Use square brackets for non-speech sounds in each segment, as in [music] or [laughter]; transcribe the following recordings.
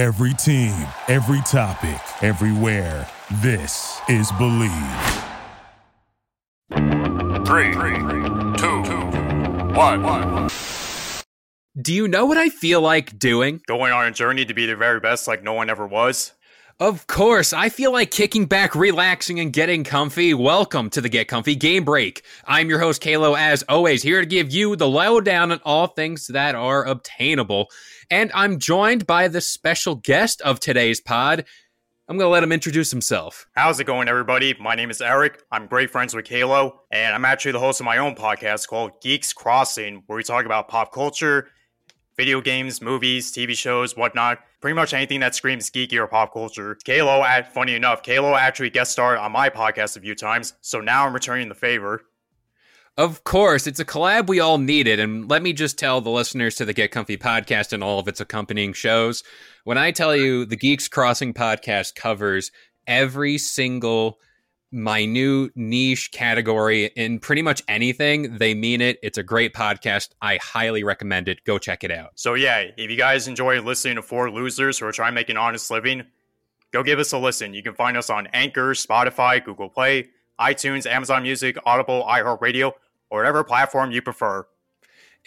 Every team, every topic, everywhere. This is Believe. Three, two, one. Do you know what I feel like doing? Going on a journey to be the very best like no one ever was. Of course, I feel like kicking back, relaxing, and getting comfy. Welcome to the Get Comfy Game Break. I'm your host, K-LO, as always, here to give you the lowdown on all things that are obtainable. And I'm joined by the special guest of today's pod. I'm going to let him introduce himself. How's it going, everybody? My name is Eric. I'm great friends with K-LO, and I'm actually the host of my own podcast called Geeks Crossing, where we talk about pop culture, video games, movies, TV shows, whatnot. Pretty much anything that screams geeky or pop culture. K-LO, funny enough, K-LO actually guest starred on my podcast a few times, so now I'm returning the favor. Of course, it's a collab we all needed. And let me just tell the listeners to the Get Comfy podcast and all of its accompanying shows when I tell you the Geeks Crossing podcast covers every single minute niche category in pretty much anything, they mean it. It's a great podcast. I highly recommend it. Go check it out. So, yeah, if you guys enjoy listening to four losers who are trying to make an honest living, go give us a listen. You can find us on Anchor, Spotify, Google Play, iTunes, Amazon Music, Audible, iHeartRadio, or whatever platform you prefer.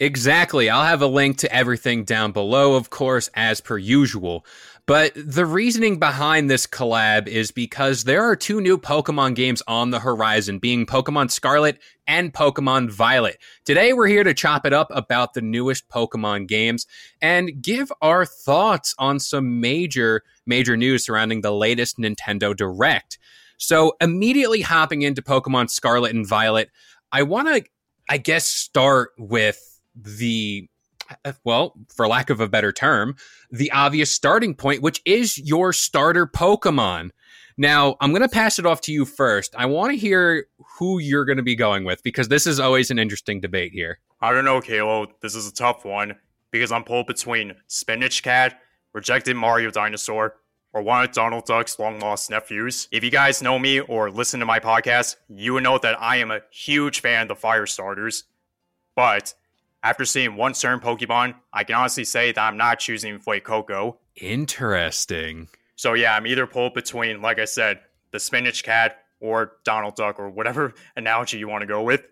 Exactly. I'll have a link to everything down below, of course, as per usual. But the reasoning behind this collab is because there are two new Pokemon games on the horizon, being Pokemon Scarlet and Pokemon Violet. Today, we're here to chop it up about the newest Pokemon games and give our thoughts on some major, major news surrounding the latest Nintendo Direct. So, immediately hopping into Pokemon Scarlet and Violet, I want to, I guess, start with the Uh, well, for lack of a better term, the obvious starting point, which is your starter Pokemon. Now, I'm going to pass it off to you first. I want to hear who you're going to be going with because this is always an interesting debate here. I don't know, Kalo. This is a tough one because I'm pulled between Spinach Cat, Rejected Mario Dinosaur, or one of Donald Duck's long lost nephews. If you guys know me or listen to my podcast, you would know that I am a huge fan of the fire starters. But after seeing one certain Pokemon, I can honestly say that I'm not choosing Fuecoco. Interesting. So yeah, I'm either pulled between, like I said, the Spinach Cat or Donald Duck or whatever [laughs] analogy you want to go with.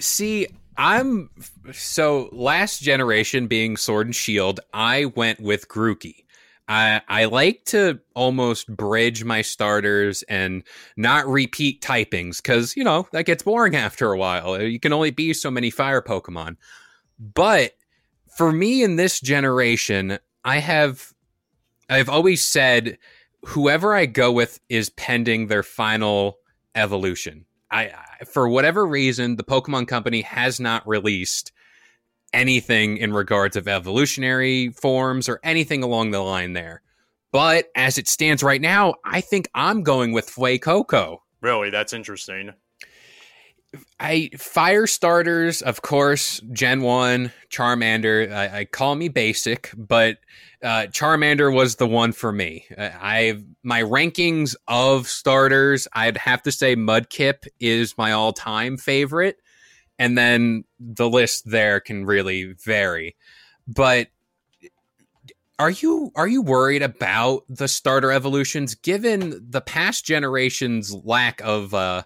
See, I'm so last generation being Sword and Shield, I went with Grookey. I, I like to almost bridge my starters and not repeat typings because, you know, that gets boring [laughs] after a while. Uh, you can only be so many fire Pokemon. But for me in this generation, I have, I've always said whoever I go with is pending their final evolution. I, for whatever reason, the Pokemon Company has not released anything in regards of evolutionary forms or anything along the line there. But as it stands right now, I think I'm going with Fuecoco. Really, that's interesting. I fire starters, of course, Gen One, Charmander. I, I call me basic, but uh, Charmander was the one for me. I my rankings of starters. I'd have to say Mudkip is my all time favorite and then the list there can really vary. But are you are you worried about the starter evolutions given the past generation's lack of uh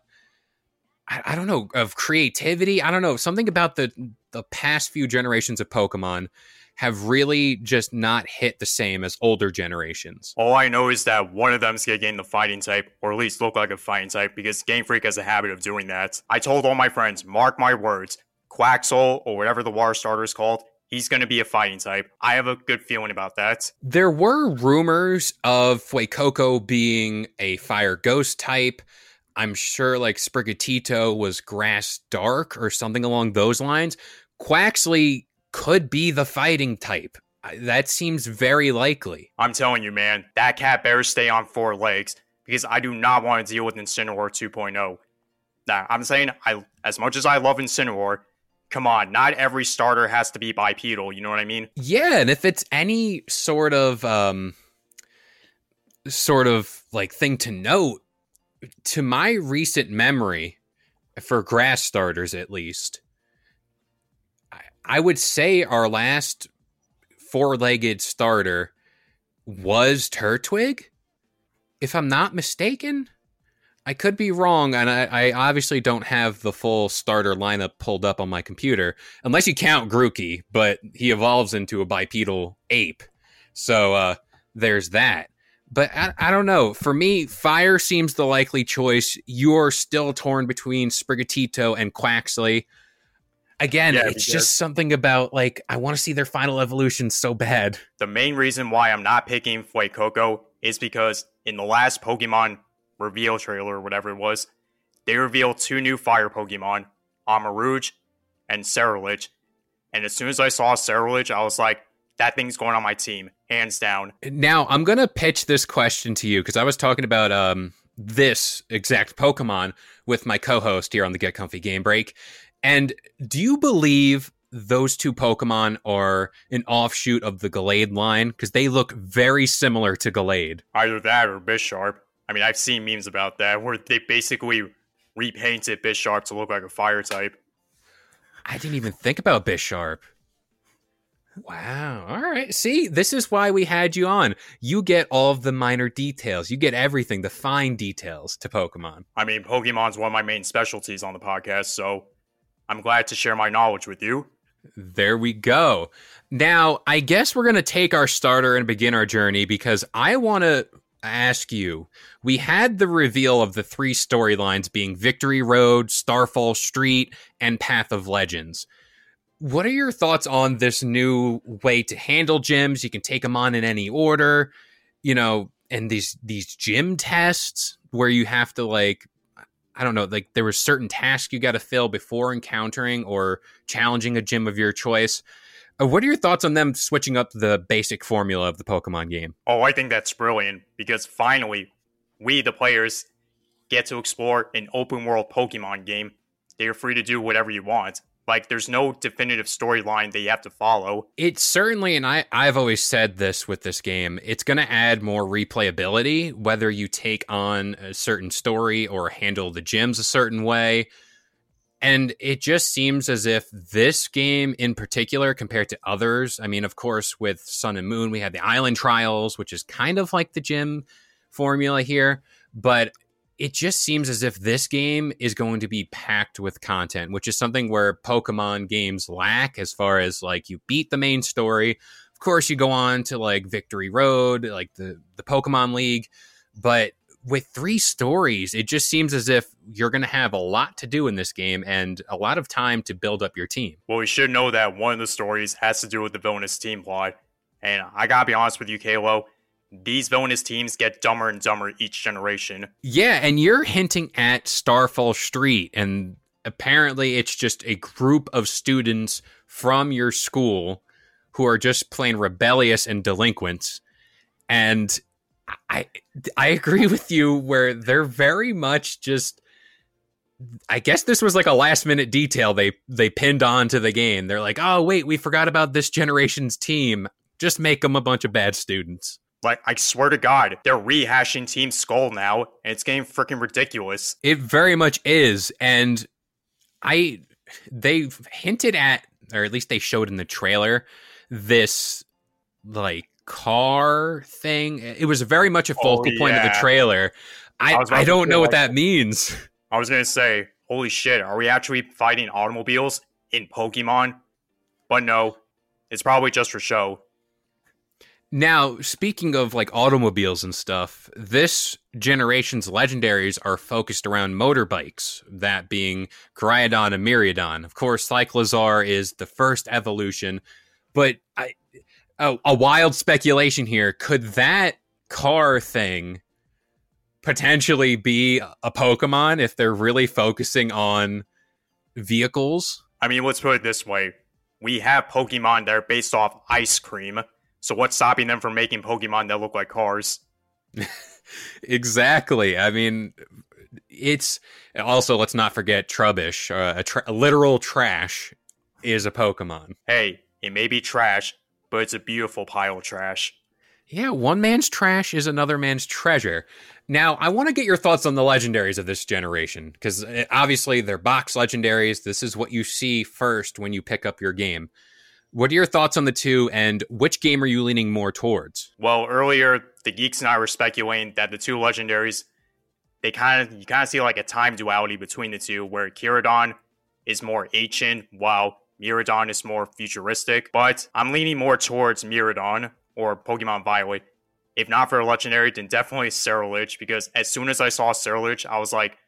I, I don't know of creativity? I don't know something about the the past few generations of Pokemon have really just not hit the same as older generations. All I know is that one of them's gonna gain the fighting type, or at least look like a fighting type, because Game Freak has a habit of doing that. I told all my friends, mark my words, Quaxly, or whatever the water starter is called, he's going to be a fighting type. I have a good feeling about that. There were rumors of Fuecoco being a fire ghost type. I'm sure like Sprigatito was grass dark or something along those lines. Quaxly could be the fighting type. That seems very likely. I'm telling you, man, that cat better stay on four legs because I do not want to deal with Incineroar 2.0. Now, I'm saying I as much as I love Incineroar, come on, not every starter has to be bipedal, you know what I mean? Yeah, and if it's any sort of um sort of like thing to note, to my recent memory, for grass starters at least, I would say our last four legged starter was Turtwig, if I'm not mistaken. I could be wrong, and I, I, obviously don't have the full starter lineup pulled up on my computer, unless you count Grookey, but he evolves into a bipedal ape. So uh, there's that. But I, I, don't know. For me, Fire seems the likely choice. You're still torn between Sprigatito and Quaxly. Again, yeah, it's just something about like I want to see their final evolution so bad. The main reason why I'm not picking Fuecoco is because in the last Pokemon reveal trailer or whatever it was, they revealed two new fire Pokemon, Armarouge and Ceruledge. And as soon as I saw Ceruledge, I was like, that thing's going on my team, hands down. Now, I'm going to pitch this question to you because I was talking about um, this exact Pokemon with my co host here on the Get Comfy Game Break. And do you believe those two Pokemon are an offshoot of the Gallade line? Because they look very similar to Gallade. Either that or Bisharp. I mean, I've seen memes about that where they basically repainted Bisharp to look like a fire type. I didn't even think about Bisharp. Wow. All right. See, this is why we had you on. You get all of the minor details. You get everything, the fine details to Pokemon. I mean, Pokemon's one of my main specialties on the podcast, so I'm glad to share my knowledge with you. There we go. Now, I guess we're going to take our starter and begin our journey because I want to ask you we had the reveal of the three storylines being Victory Road, Starfall Street, and Path of Legends. What are your thoughts on this new way to handle gyms? You can take them on in any order, you know, and these these gym tests where you have to like I don't know, like there were certain tasks you got to fill before encountering or challenging a gym of your choice. Uh, what are your thoughts on them switching up the basic formula of the Pokemon game? Oh, I think that's brilliant because finally, we, the players, get to explore an open world Pokemon game. They are free to do whatever you want. Like, there's no definitive storyline that you have to follow. It's certainly, and I, I've always said this with this game, it's going to add more replayability, whether you take on a certain story or handle the gyms a certain way. And it just seems as if this game in particular, compared to others, I mean, of course, with Sun and Moon, we had the Island Trials, which is kind of like the gym formula here, but it just seems as if this game is going to be packed with content, which is something where Pokemon games lack as far as like you beat the main story. Of course, you go on to like Victory Road, like the, the Pokemon League, but with three stories, it just seems as if you're going to have a lot to do in this game and a lot of time to build up your team. Well, we should know that one of the stories has to do with the villainous team plot. And I gotta be honest with you, K-LO, these villainous teams get dumber and dumber each generation. Yeah, and you're hinting at Starfall Street, and apparently it's just a group of students from your school who are just plain rebellious and delinquents. And I I agree with you where they're very much just I guess this was like a last minute detail they they pinned on to the game. They're like, "Oh, wait, we forgot about this generation's team. Just make them a bunch of bad students." Like, I swear to God, they're rehashing Team Skull now, and it's getting freaking ridiculous. It very much is, and I they've hinted at, or at least they showed in the trailer, this like car thing. It was very much a focal oh, yeah. point of the trailer. I, I, I don't know what that means. I was gonna say, holy shit, are we actually fighting automobiles in Pokemon? But no, it's probably just for show. Now, speaking of like automobiles and stuff, this generation's legendaries are focused around motorbikes, that being Koraidon and Miraidon. Of course, Cyclizar is the first evolution, but I, oh, a wild speculation here. Could that car thing potentially be a Pokemon if they're really focusing on vehicles? I mean, let's put it this way. We have Pokemon that are based off ice cream. So what's stopping them from making Pokemon that look like cars? [laughs] exactly. I mean, it's also let's not forget Trubbish, uh, a, tra- a literal trash is a Pokemon. Hey, it may be trash, but it's a beautiful pile of trash. Yeah, one man's trash is another man's treasure. Now, I want to get your thoughts on the legendaries of this generation because uh, obviously they're box legendaries. This is what you see first when you pick up your game. What are your thoughts on the two, and which game are you leaning more towards? Well, earlier the geeks and I were speculating that the two legendaries, they kind of you kind of see like a time duality between the two, where Koraidon is more ancient while Miraidon is more futuristic. But I'm leaning more towards Miraidon or Pokemon Violet. If not for a legendary, then definitely Ceruledge because as soon as I saw Ceruledge, I was like,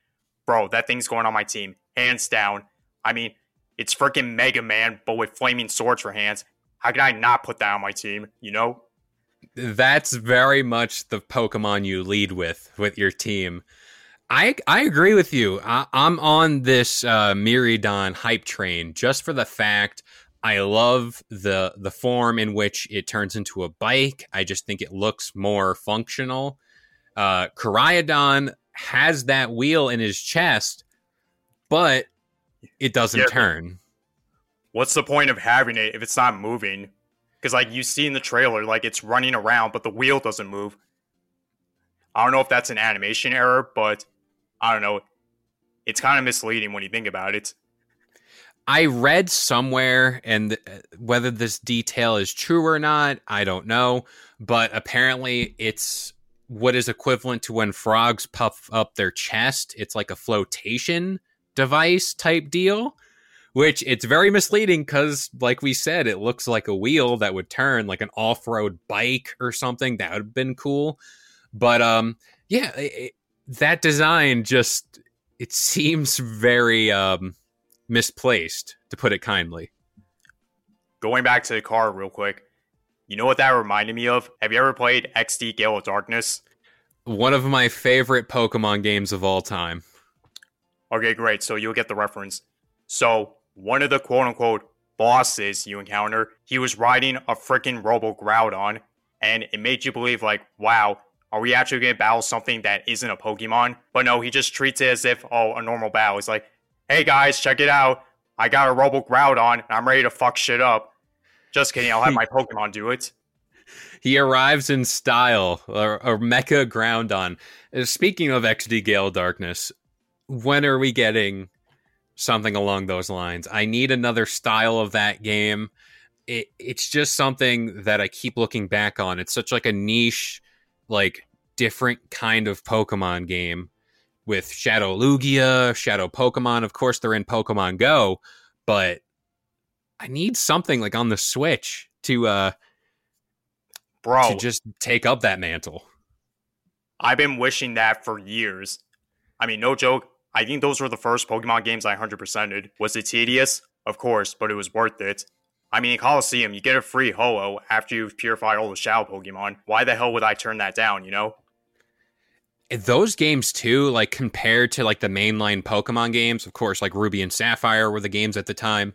bro, that thing's going on my team, hands down. I mean, it's freaking Mega Man, but with flaming swords for hands. How can I not put that on my team? You know? That's very much the Pokemon you lead with with your team. I I agree with you. I, am on this uh, Miraidon hype train just for the fact I love the the form in which it turns into a bike. I just think it looks more functional. Uh, Koraidon has that wheel in his chest, but it doesn't yeah, turn. What's the point of having it if it's not moving? Because like you see in the trailer, like it's running around, but the wheel doesn't move. I don't know if that's an animation error, but I don't know. It's kind of misleading when you think about it. I read somewhere, and uh, whether this detail is true or not, I don't know. But apparently, it's what is equivalent to when frogs puff up their chest. It's like a flotation device type deal, which it's very misleading because, like we said, it looks like a wheel that would turn like an off road bike or something. That would have been cool. But um, yeah, it, that design just it seems very um misplaced to put it kindly. Going back to the car real quick, you know what that reminded me of? Have you ever played XD Gale of Darkness? One of my favorite Pokemon games of all time. Okay, great. So you'll get the reference. So one of the quote unquote bosses you encounter, he was riding a freaking Robo Groudon, and it made you believe like, wow, are we actually going to battle something that isn't a Pokemon? But no, he just treats it as if, oh, a normal battle. He's like, hey guys, check it out. I got a Robo Groudon, and I'm ready to fuck shit up. Just kidding, I'll have my [laughs] Pokemon do it. He arrives in style, or, or Mecha Groudon. Uh, speaking of XD Gale Darkness, when are we getting something along those lines? I need another style of that game. It, it's just something that I keep looking back on. It's such like a niche like different kind of Pokemon game with Shadow Lugia, Shadow Pokemon. Of course, they're in Pokemon Go, but I need something like on the Switch to uh bro to just take up that mantle. I've been wishing that for years. I mean, no joke. I think those were the first Pokemon games I 100%ed. Was it tedious? Of course, but it was worth it. I mean, in Colosseum, you get a free Ho-Oh after you've purified all the Shadow Pokemon. Why the hell would I turn that down, you know? Those games too, like compared to like the mainline Pokemon games, of course, like Ruby and Sapphire were the games at the time,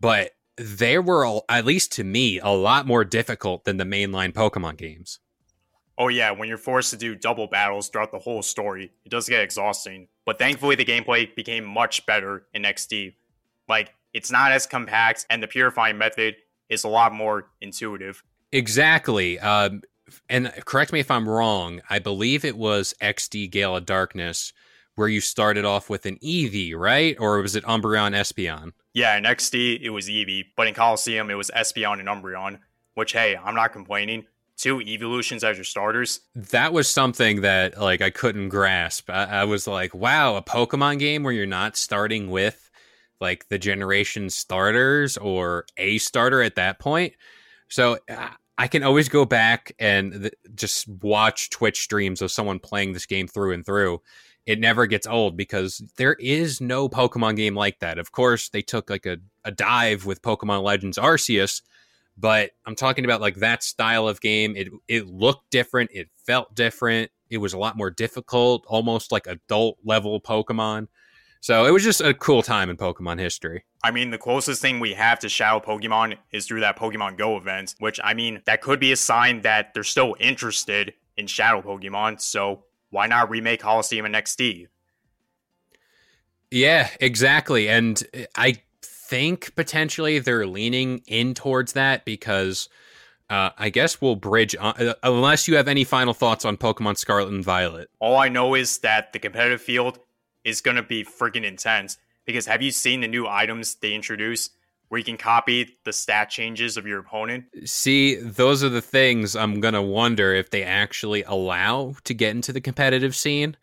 but they were at least to me a lot more difficult than the mainline Pokemon games. Oh yeah, when you're forced to do double battles throughout the whole story, it does get exhausting. But thankfully, the gameplay became much better in XD. Like it's not as compact, and the purifying method is a lot more intuitive. Exactly. Um, and correct me if I'm wrong. I believe it was XD Gale of Darkness where you started off with an Eevee, right? Or was it Umbreon Espeon? Yeah, in XD it was Eevee, but in Colosseum, it was Espeon and Umbreon. Which hey, I'm not complaining. Two evolutions as your starters. That was something that like I couldn't grasp. I, I was like, wow, a Pokemon game where you're not starting with like the generation starters or a starter at that point. So uh, I can always go back and th- just watch Twitch streams of someone playing this game through and through. It never gets old because there is no Pokemon game like that. Of course, they took like a, a dive with Pokemon Legends Arceus, but I'm talking about like that style of game. It it looked different, it felt different, it was a lot more difficult, almost like adult level Pokemon. So it was just a cool time in Pokemon history. I mean, the closest thing we have to Shadow Pokemon is through that Pokemon Go event, which I mean, that could be a sign that they're still interested in Shadow Pokemon. So why not remake Colosseum and XD? Yeah, exactly. And I think potentially they're leaning in towards that because uh, I guess we'll bridge on, uh, unless you have any final thoughts on Pokemon Scarlet and Violet. All I know is that the competitive field is going to be freaking intense. Because have you seen the new items they introduced? where you can copy the stat changes of your opponent. See, those are the things I'm going to wonder if they actually allow to get into the competitive scene.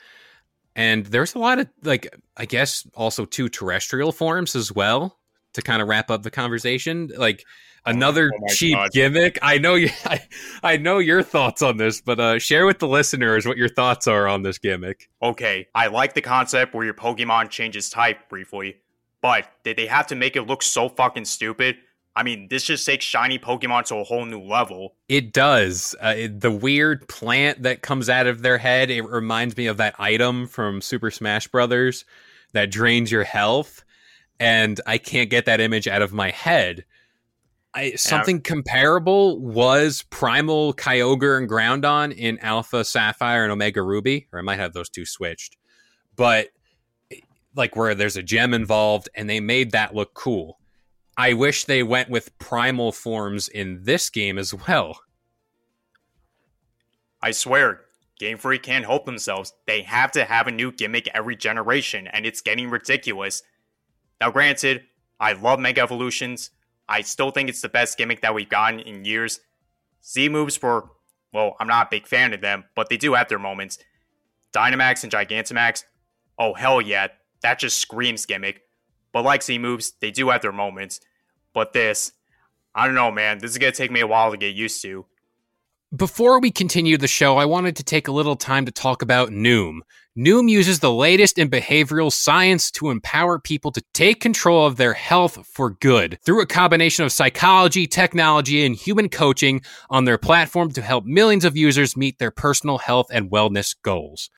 And there's a lot of, like, I guess also two terrestrial forms as well to kind of wrap up the conversation. Like, another oh cheap God. gimmick. I know you, [laughs] I, I know your thoughts on this, but uh, share with the listeners what your thoughts are on this gimmick. Okay, I like the concept where your Pokemon changes type briefly, but did they have to make it look so fucking stupid? I mean, this just takes shiny Pokemon to a whole new level. It does. Uh, it- the weird plant that comes out of their head, it reminds me of that item from Super Smash Brothers that drains your health. And I can't get that image out of my head. I, something comparable was Primal Kyogre and Groudon in Alpha Sapphire and Omega Ruby, or I might have those two switched. But like where there's a gem involved, and they made that look cool. I wish they went with primal forms in this game as well. I swear, Game Freak can't help themselves. They have to have a new gimmick every generation, and it's getting ridiculous. Now, granted, I love Mega Evolutions. I still think it's the best gimmick that we've gotten in years. Z moves were, well, I'm not a big fan of them, but they do have their moments. Dynamax and Gigantamax, oh hell yeah, that just screams gimmick. But like Z moves, they do have their moments. But this, I don't know, man. This is gonna take me a while to get used to. Before we continue the show, I wanted to take a little time to talk about Noom. Noom uses the latest in behavioral science to empower people to take control of their health for good through a combination of psychology, technology, and human coaching on their platform to help millions of users meet their personal health and wellness goals.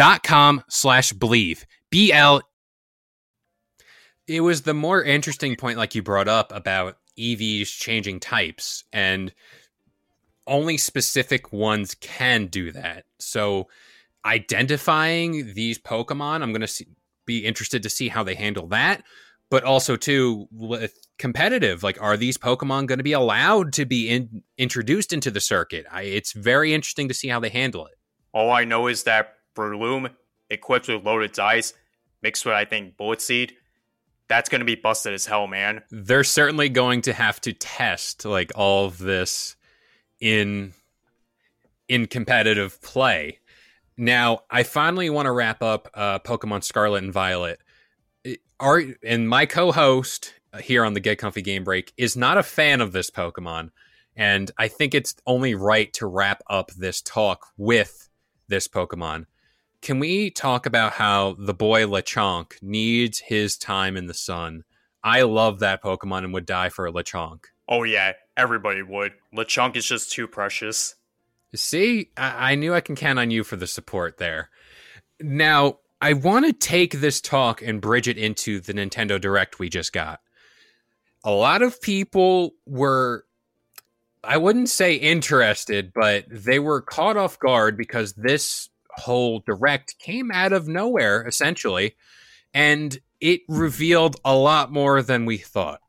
dot com slash believe. B-L it was the more interesting point like you brought up about EVs changing types and only specific ones can do that. So identifying these Pokemon, I'm going to be interested to see how they handle that. But also too with competitive, like are these Pokemon going to be allowed to be in, introduced into the circuit? I, it's very interesting to see how they handle it. All I know is that Breloom, equipped with loaded dice, mixed with I think Bullet Seed, that's going to be busted as hell, man. They're certainly going to have to test like all of this in in competitive play. Now, I finally want to wrap up uh, Pokemon Scarlet and Violet. Are and my co-host here on the Get Comfy Game Break is not a fan of this Pokemon, and I think it's only right to wrap up this talk with this Pokemon. Can we talk about how the boy Lechonk needs his time in the sun? I love that Pokemon and would die for a Lechonk. Oh yeah, everybody would. Lechonk is just too precious. See, I-, I knew I can count on you for the support there. Now, I want to take this talk and bridge it into the Nintendo Direct we just got. A lot of people were, I wouldn't say interested, but they were caught off guard because this whole Direct came out of nowhere, essentially, and it revealed a lot more than we thought.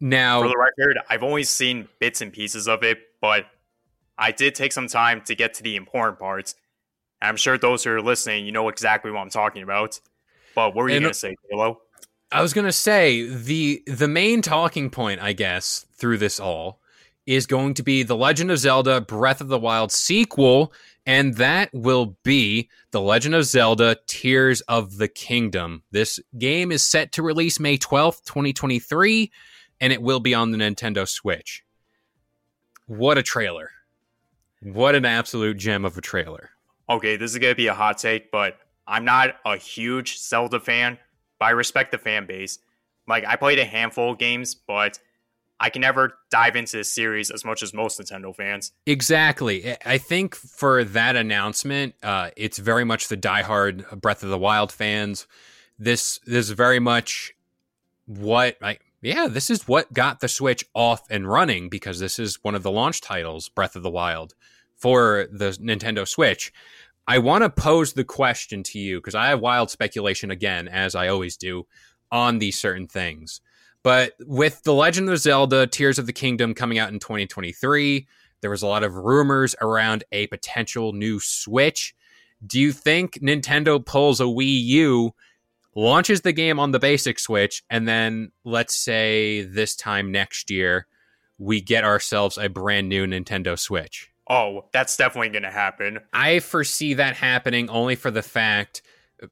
Now, For the record, I've only seen bits and pieces of it, but I did take some time to get to the important parts. I'm sure those who are listening, you know exactly what I'm talking about. But what were you gonna say, K-LO? I was gonna say the the main talking point, I guess, through this all is going to be the Legend of Zelda Breath of the Wild sequel, and that will be the Legend of Zelda Tears of the Kingdom. This game is set to release May twelfth, twenty twenty three, and it will be on the Nintendo Switch. What a trailer! What an absolute gem of a trailer! Okay, this is gonna be a hot take, but I'm not a huge Zelda fan, but I respect the fan base. Like I played a handful of games, but I can never dive into this series as much as most Nintendo fans. Exactly. I- think for that announcement, uh, it's very much the diehard Breath of the Wild fans. This, this is very much what I, yeah, this is what got the Switch off and running because this is one of the launch titles, Breath of the Wild, for the Nintendo Switch. I want to pose the question to you because I have wild speculation again, as I always do, on these certain things. But with The Legend of Zelda Tears of the Kingdom coming out in 2023, there was a lot of rumors around a potential new Switch. Do you think Nintendo pulls a Wii U, launches the game on the basic Switch, and then let's say this time next year, we get ourselves a brand new Nintendo Switch? Oh, that's definitely gonna happen. I foresee that happening only for the fact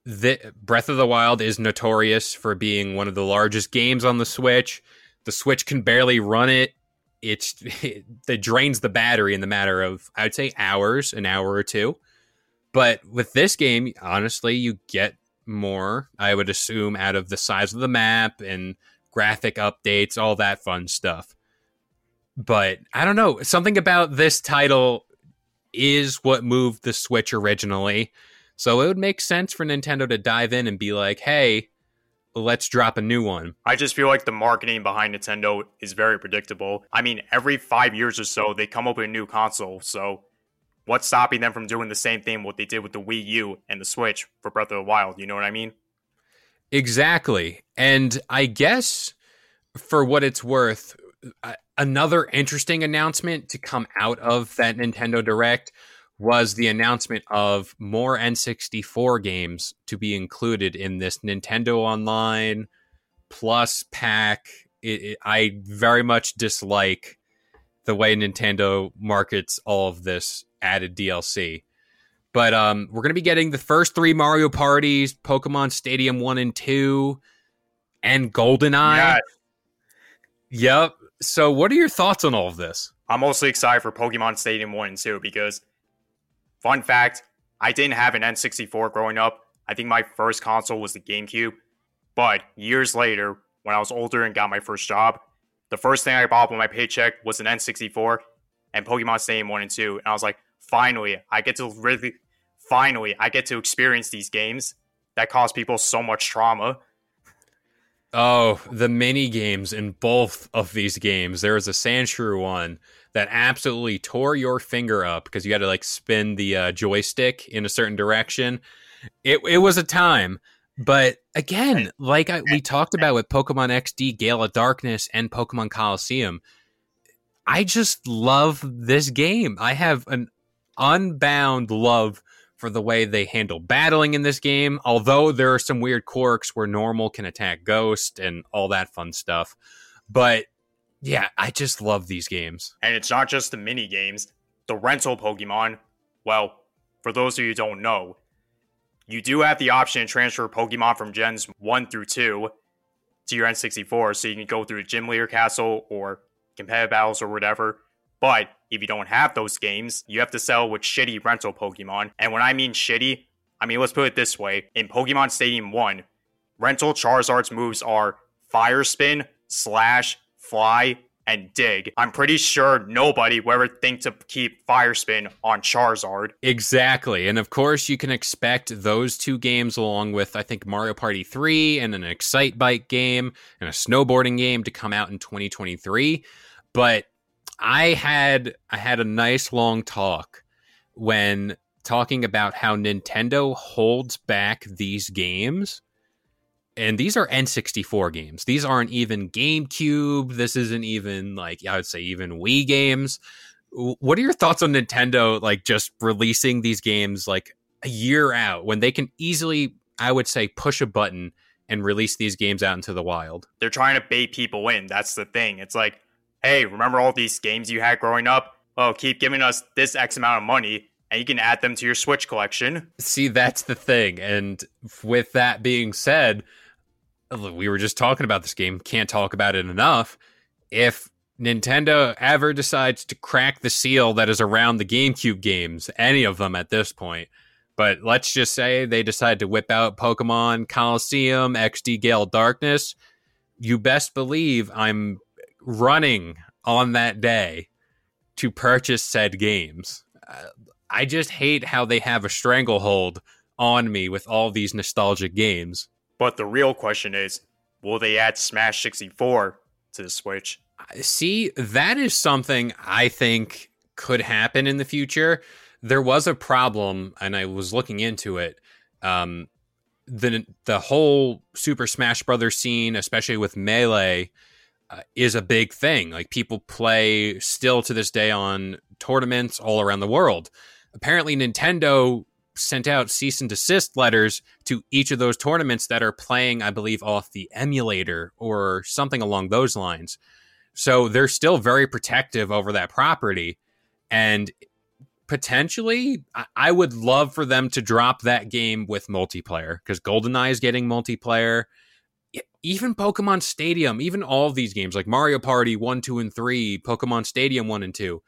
that Breath of the Wild is notorious for being one of the largest games on the Switch. The Switch can barely run it. It's [laughs] it, drains the battery in the matter of I'd say hours, an hour or two. But with this game, honestly, you get more, I would assume, out of the size of the map and graphic updates, all that fun stuff. But I don't know, something about this title is what moved the Switch originally. So it would make sense for Nintendo to dive in and be like, hey, let's drop a new one. I just feel like the marketing behind Nintendo is very predictable. I mean, every five years or so, they come up with a new console. So, what's stopping them from doing the same thing what they did with the Wii U and the Switch for Breath of the Wild? You know what I mean? Exactly. And I guess for what it's worth, another interesting announcement to come out of that Nintendo Direct was the announcement of more N64 games to be included in this Nintendo Online Plus pack. It, it, I very much dislike the way Nintendo markets all of this added DLC. But um, we're going to be getting the first three Mario parties, Pokemon Stadium 1 and 2, and GoldenEye. Yeah, Yep. So, what are your thoughts on all of this? I'm mostly excited for Pokemon Stadium 1 and 2 because, fun fact, I didn't have an N64 growing up. I think my first console was the GameCube. But years later, when I was older and got my first job, the first thing I bought with my paycheck was an N64 and Pokemon Stadium 1 and 2. And I was like, finally, I get to really, finally, I get to experience these games that cause people so much trauma. Oh, the mini games in both of these games. There was a Sandshrew one that absolutely tore your finger up because you had to like spin the uh, joystick in a certain direction. It it was a time, but again, like I, we talked about with Pokemon XD, Gale of Darkness, and Pokemon Colosseum, I just love this game. I have an unbound love for the way they handle battling in this game. Although there are some weird quirks where normal can attack ghost and all that fun stuff. But yeah, I just love these games. And it's not just the mini games, the rental Pokemon. Well, for those of you who don't know, you do have the option to transfer Pokemon from gens 1 through 2 to your N64, so you can go through Gym Leader Castle or competitive battles or whatever. But if you don't have those games, you have to sell with shitty rental Pokemon. And when I mean shitty, I mean, let's put it this way. In Pokemon Stadium 1, rental Charizard's moves are Fire Spin, Slash, Fly, and Dig. I'm pretty sure nobody would ever think to keep Fire Spin on Charizard. Exactly. And of course, you can expect those two games along with, I think, Mario Party 3 and an Excitebike game and a snowboarding game to come out in 2023. But I had I had a nice long talk when talking about how Nintendo holds back these games. And these are N64 games. These aren't even GameCube. This isn't even like I would say even Wii games. What are your thoughts on Nintendo like just releasing these games like a year out when they can easily I would say push a button and release these games out into the wild. They're trying to bait people in. That's the thing. It's like, hey, remember all these games you had growing up? Oh, keep giving us this X amount of money and you can add them to your Switch collection. See, that's the thing. And with that being said, we were just talking about this game, can't talk about it enough. If Nintendo ever decides to crack the seal that is around the GameCube games, any of them at this point, but let's just say they decide to whip out Pokemon Colosseum, XD Gale Darkness. You best believe I'm running on that day to purchase said games. Uh, I just hate how they have a stranglehold on me with all these nostalgic games. But the real question is will they add Smash 64 to the Switch? See, that is something I think could happen in the future there was a problem, and I was looking into it. Um, the the whole Super Smash Brothers scene, especially with Melee, uh, is a big thing. Like people play still to this day on tournaments all around the world. Apparently, Nintendo sent out cease and desist letters to each of those tournaments that are playing, I believe, off the emulator or something along those lines. So they're still very protective over that property. And potentially I would love for them to drop that game with multiplayer because GoldenEye is getting multiplayer. Even Pokemon Stadium, even all of these games like Mario Party 1, 2, and 3, Pokemon Stadium 1 and 2.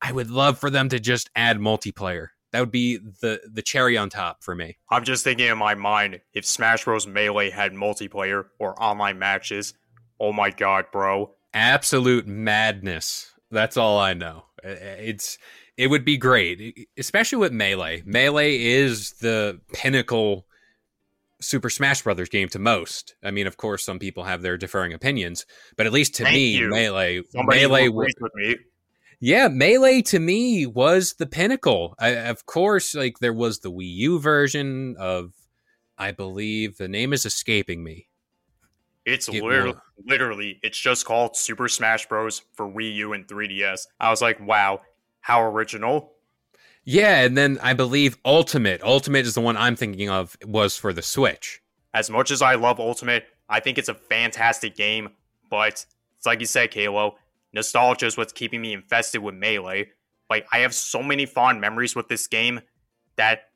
I would love for them to just add multiplayer. That would be the the cherry on top for me. I'm just thinking in my mind if Smash Bros. Melee had multiplayer or online matches. Oh my god, bro. Absolute madness. That's all I know. It's it would be great, especially with Melee. Melee is the pinnacle Super Smash Brothers game to most. I mean, of course, some people have their differing opinions, but at least to Thank me, you. Melee, Somebody Melee, was, with me. yeah, Melee to me was the pinnacle. I, of course, like there was the Wii U version of, I believe the name is escaping me. It's It literally, literally, it's just called Super Smash Bros. for Wii U and 3DS. I was like, wow, how original. Yeah, and then I believe Ultimate. Ultimate is the one I'm thinking of. Was for the Switch. As much as I love Ultimate, I think it's a fantastic game, but it's like you said, K-LO, nostalgia is what's keeping me infested with Melee. Like, I have so many fond memories with this game that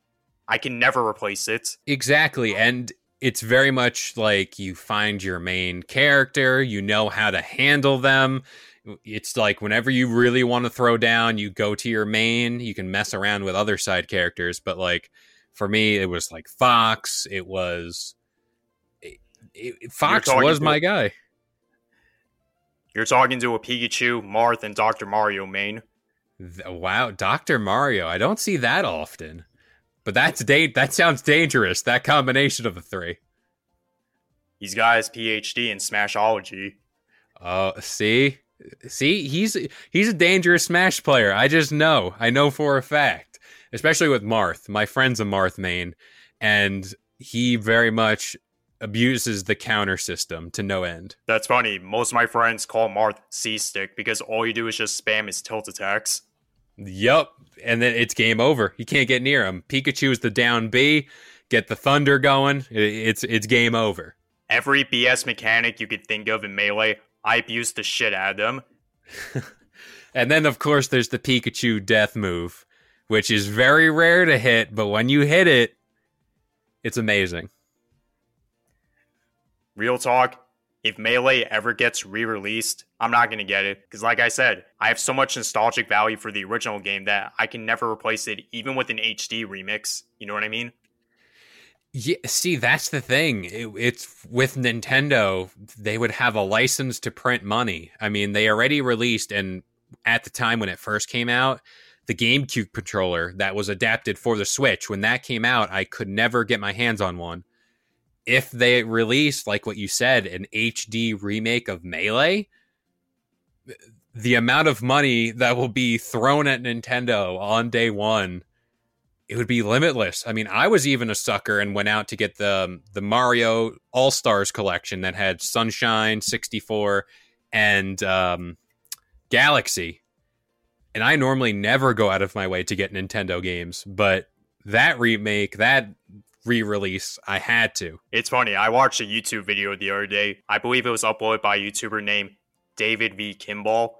I can never replace it. Exactly. And it's very much like you find your main character, you know how to handle them. It's like whenever you really want to throw down, you go to your main, you can mess around with other side characters. But like for me, it was like Fox, it was. It, it- Fox was to- my guy. You're talking to a Pikachu, Marth, and Dr. Mario main. Wow, Dr. Mario. I don't see that often. But that's da- that sounds dangerous, that combination of the three. He's got his PhD in Smashology. Oh, see, see, he's he's a dangerous Smash player. I just know. I know for a fact, especially with Marth. My friend's a Marth main, and he very much abuses the counter system to no end. That's funny. Most of my friends call Marth C stick because all you do is just spam his tilt attacks. Yup, and then it's game over. You can't get near him. Pikachu is the down B. Get the thunder going. It's it's game over. Every BS mechanic you could think of in Melee, I abused the shit out of them. [laughs] And then, of course, there's the Pikachu death move, which is very rare to hit, but when you hit it, it's amazing. Real talk, if Melee ever gets re released, I'm not going to get it. Because, like I said, I have so much nostalgic value for the original game that I can never replace it, even with an HD remix. You know what I mean? Yeah, see, that's the thing. It, it's with Nintendo, they would have a license to print money. I mean, they already released, and at the time when it first came out, the GameCube controller that was adapted for the Switch. When that came out, I could never get my hands on one. If they release, like what you said, an HD remake of Melee, the amount of money that will be thrown at Nintendo on day one it would be limitless. I mean, I was even a sucker and went out to get the the Mario All Stars collection that had Sunshine, 64, and um, Galaxy. And I normally never go out of my way to get Nintendo games, but that remake, that re-release. I had to. It's funny. I watched a YouTube video the other day. I believe it was uploaded by a YouTuber named David V. Kimball,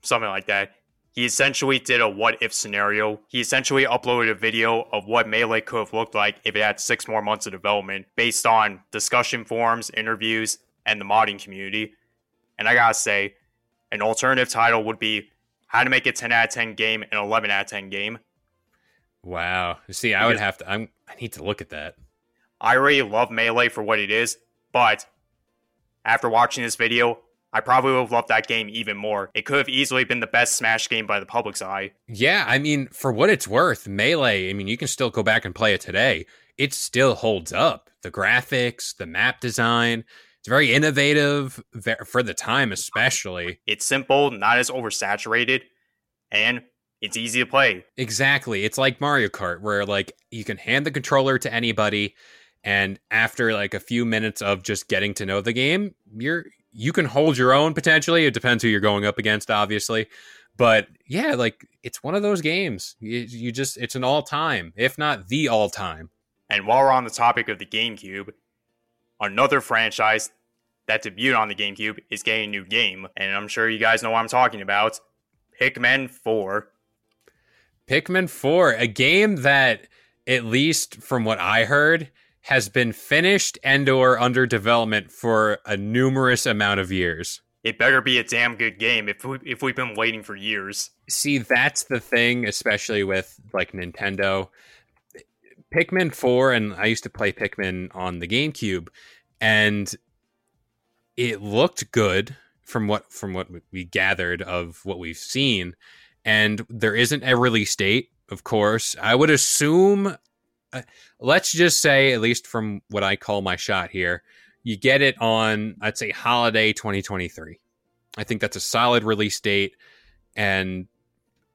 something like that. He essentially did a what if scenario. He essentially uploaded a video of what Melee could have looked like if it had six more months of development based on discussion forums, interviews, and the modding community. And I gotta say, an alternative title would be How to Make a 10 out of 10 game an 11 out of 10 game. Wow. See, I would have to. I'm. I need to look at that. I really love Melee for what it is, but after watching this video, I probably would have loved that game even more. It could have easily been the best Smash game by the public's eye. Yeah, I mean, for what it's worth, Melee, I mean, you can still go back and play it today. It still holds up. The graphics, the map design, it's very innovative for the time, especially. It's simple, not as oversaturated, and it's easy to play. Exactly. It's like Mario Kart, where like you can hand the controller to anybody, and after like a few minutes of just getting to know the game, you're you can hold your own potentially. It depends who you're going up against, obviously. But yeah, like it's one of those games. You, you just it's an all time, if not the all time. And while we're on the topic of the GameCube, another franchise that debuted on the GameCube is getting a new game, and I'm sure you guys know what I'm talking about. Pikmin 4. Pikmin 4, a game that at least from what I heard has been finished and or under development for a numerous amount of years. It better be a damn good game if we, if we've been waiting for years. See, that's the thing, especially with like Nintendo. Pikmin 4 and I used to play Pikmin on the GameCube and it looked good from what from what we gathered of what we've seen and there isn't a release date of course i would assume uh, let's just say, at least from what I call my shot here, you get it on, I'd say, holiday 2023. I think that's a solid release date, and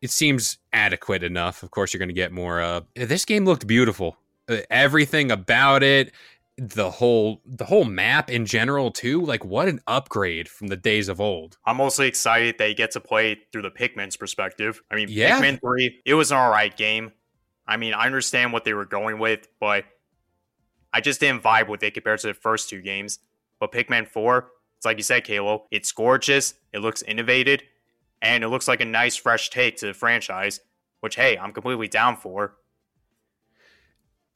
it seems adequate enough. Of course, you're going to get more. Uh, this game looked beautiful. Uh, everything about it, the whole the whole map in general too. Like, what an upgrade from the days of old. I'm mostly excited that you get to play through the Pikmin's perspective. I mean, yeah. Pikmin 3, it was an alright game. I mean, I understand what they were going with, but I just didn't vibe with it compared to the first two games. But Pikmin 4, it's like you said, K-LO, it's gorgeous, it looks innovated, and it looks like a nice fresh take to the franchise, which hey, I'm completely down for.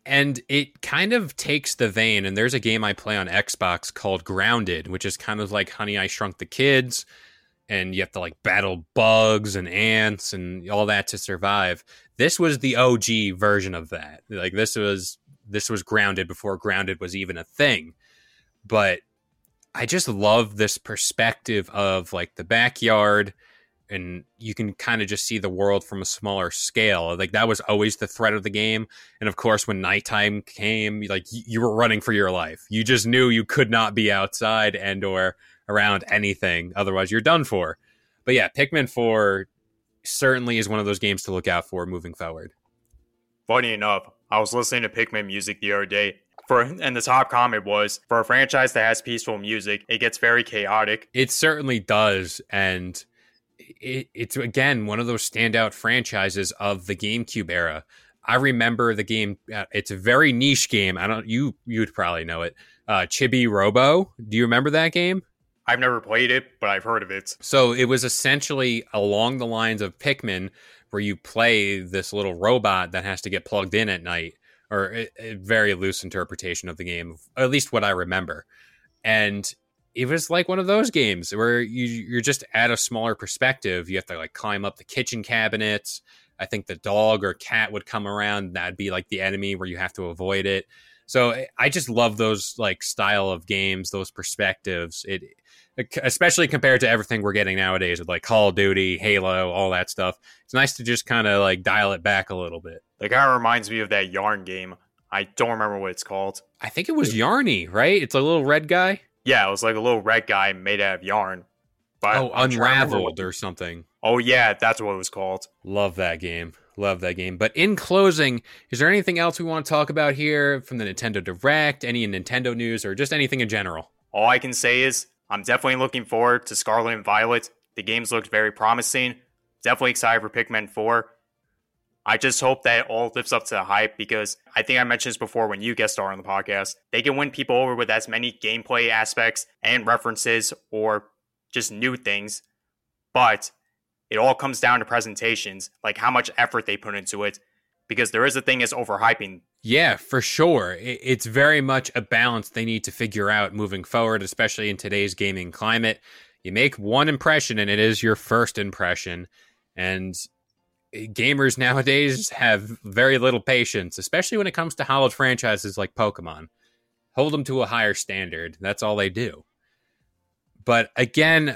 And it kind of takes the vein, and there's a game I play on Xbox called Grounded, which is kind of like Honey I Shrunk the Kids, and you have to like battle bugs and ants and all that to survive. This was the OG version of that. Like this was this was grounded before grounded was even a thing. But I just love this perspective of like the backyard and you can kind of just see the world from a smaller scale. Like that was always the threat of the game. And of course, when nighttime came, like you were running for your life. You just knew you could not be outside and or around anything. Otherwise, you're done for. But yeah, Pikmin 4 certainly is one of those games to look out for moving forward. Funny enough, I was listening to Pikmin music the other day. For, and the top comment was for a franchise that has peaceful music, it gets very chaotic. It certainly does. And it, it's again one of those standout franchises of the GameCube era. I remember the game. Uh, it's a very niche game. I don't. You you'd probably know it. Uh, Chibi Robo. Do you remember that game? I've never played it, but I've heard of it. So it was essentially along the lines of Pikmin, where you play this little robot that has to get plugged in at night, or a, a very loose interpretation of the game, at least what I remember. And it was like one of those games where you, you're just at a smaller perspective. You have to like climb up the kitchen cabinets. I think the dog or cat would come around. That'd be like the enemy where you have to avoid it. So I just love those like style of games, those perspectives. It especially compared to everything we're getting nowadays with like Call of Duty, Halo, all that stuff. It's nice to just kind of like dial it back a little bit. It kind of reminds me of that Yarn game. I don't remember what it's called. I think it was Yarny, right? It's a little red guy. Yeah, it was like a little red guy made out of yarn. But oh, Unraveled or something. Oh yeah, that's what it was called. Love that game. Love that game. But in closing, is there anything else we want to talk about here from the Nintendo Direct, any Nintendo news, or just anything in general? All I can say is I'm definitely looking forward to Scarlet and Violet. The games looked very promising. Definitely excited for Pikmin 4. I just hope that all lives up to the hype because I think I mentioned this before when you guest star on the podcast. They can win people over with as many gameplay aspects and references or just new things, but it all comes down to presentations, like how much effort they put into it, because there is a thing as overhyping. Yeah, for sure. It's very much a balance they need to figure out moving forward, especially in today's gaming climate. You make one impression and it is your first impression. And eh, gamers nowadays have very little patience, especially when it comes to hallowed franchises like Pokemon. Hold them to a higher standard. That's all they do. But again,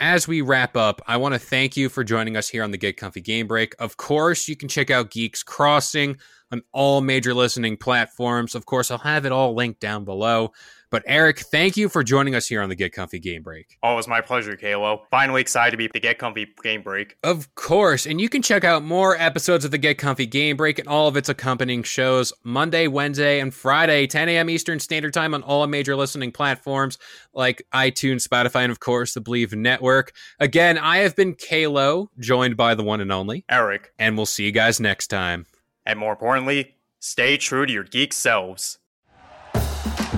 as we wrap up, I want to thank you for joining us here on the Get Comfy Game Break. Of course, you can check out Geeks Crossing on all major listening platforms. Of course, I'll have it all linked down below. But Eric, thank you for joining us here on the Get Comfy Game Break. Oh, it my pleasure, K-LO. Finally excited to be the Get Comfy Game Break. Of course, and you can check out more episodes of the Get Comfy Game Break and all of its accompanying shows Monday, Wednesday, and Friday, 10 a.m. Eastern Standard Time on all major listening platforms like iTunes, Spotify, and of course the Bleav Network. Again, I have been K-LO, joined by the one and only Eric, and we'll see you guys next time. And more importantly, stay true to your geek selves.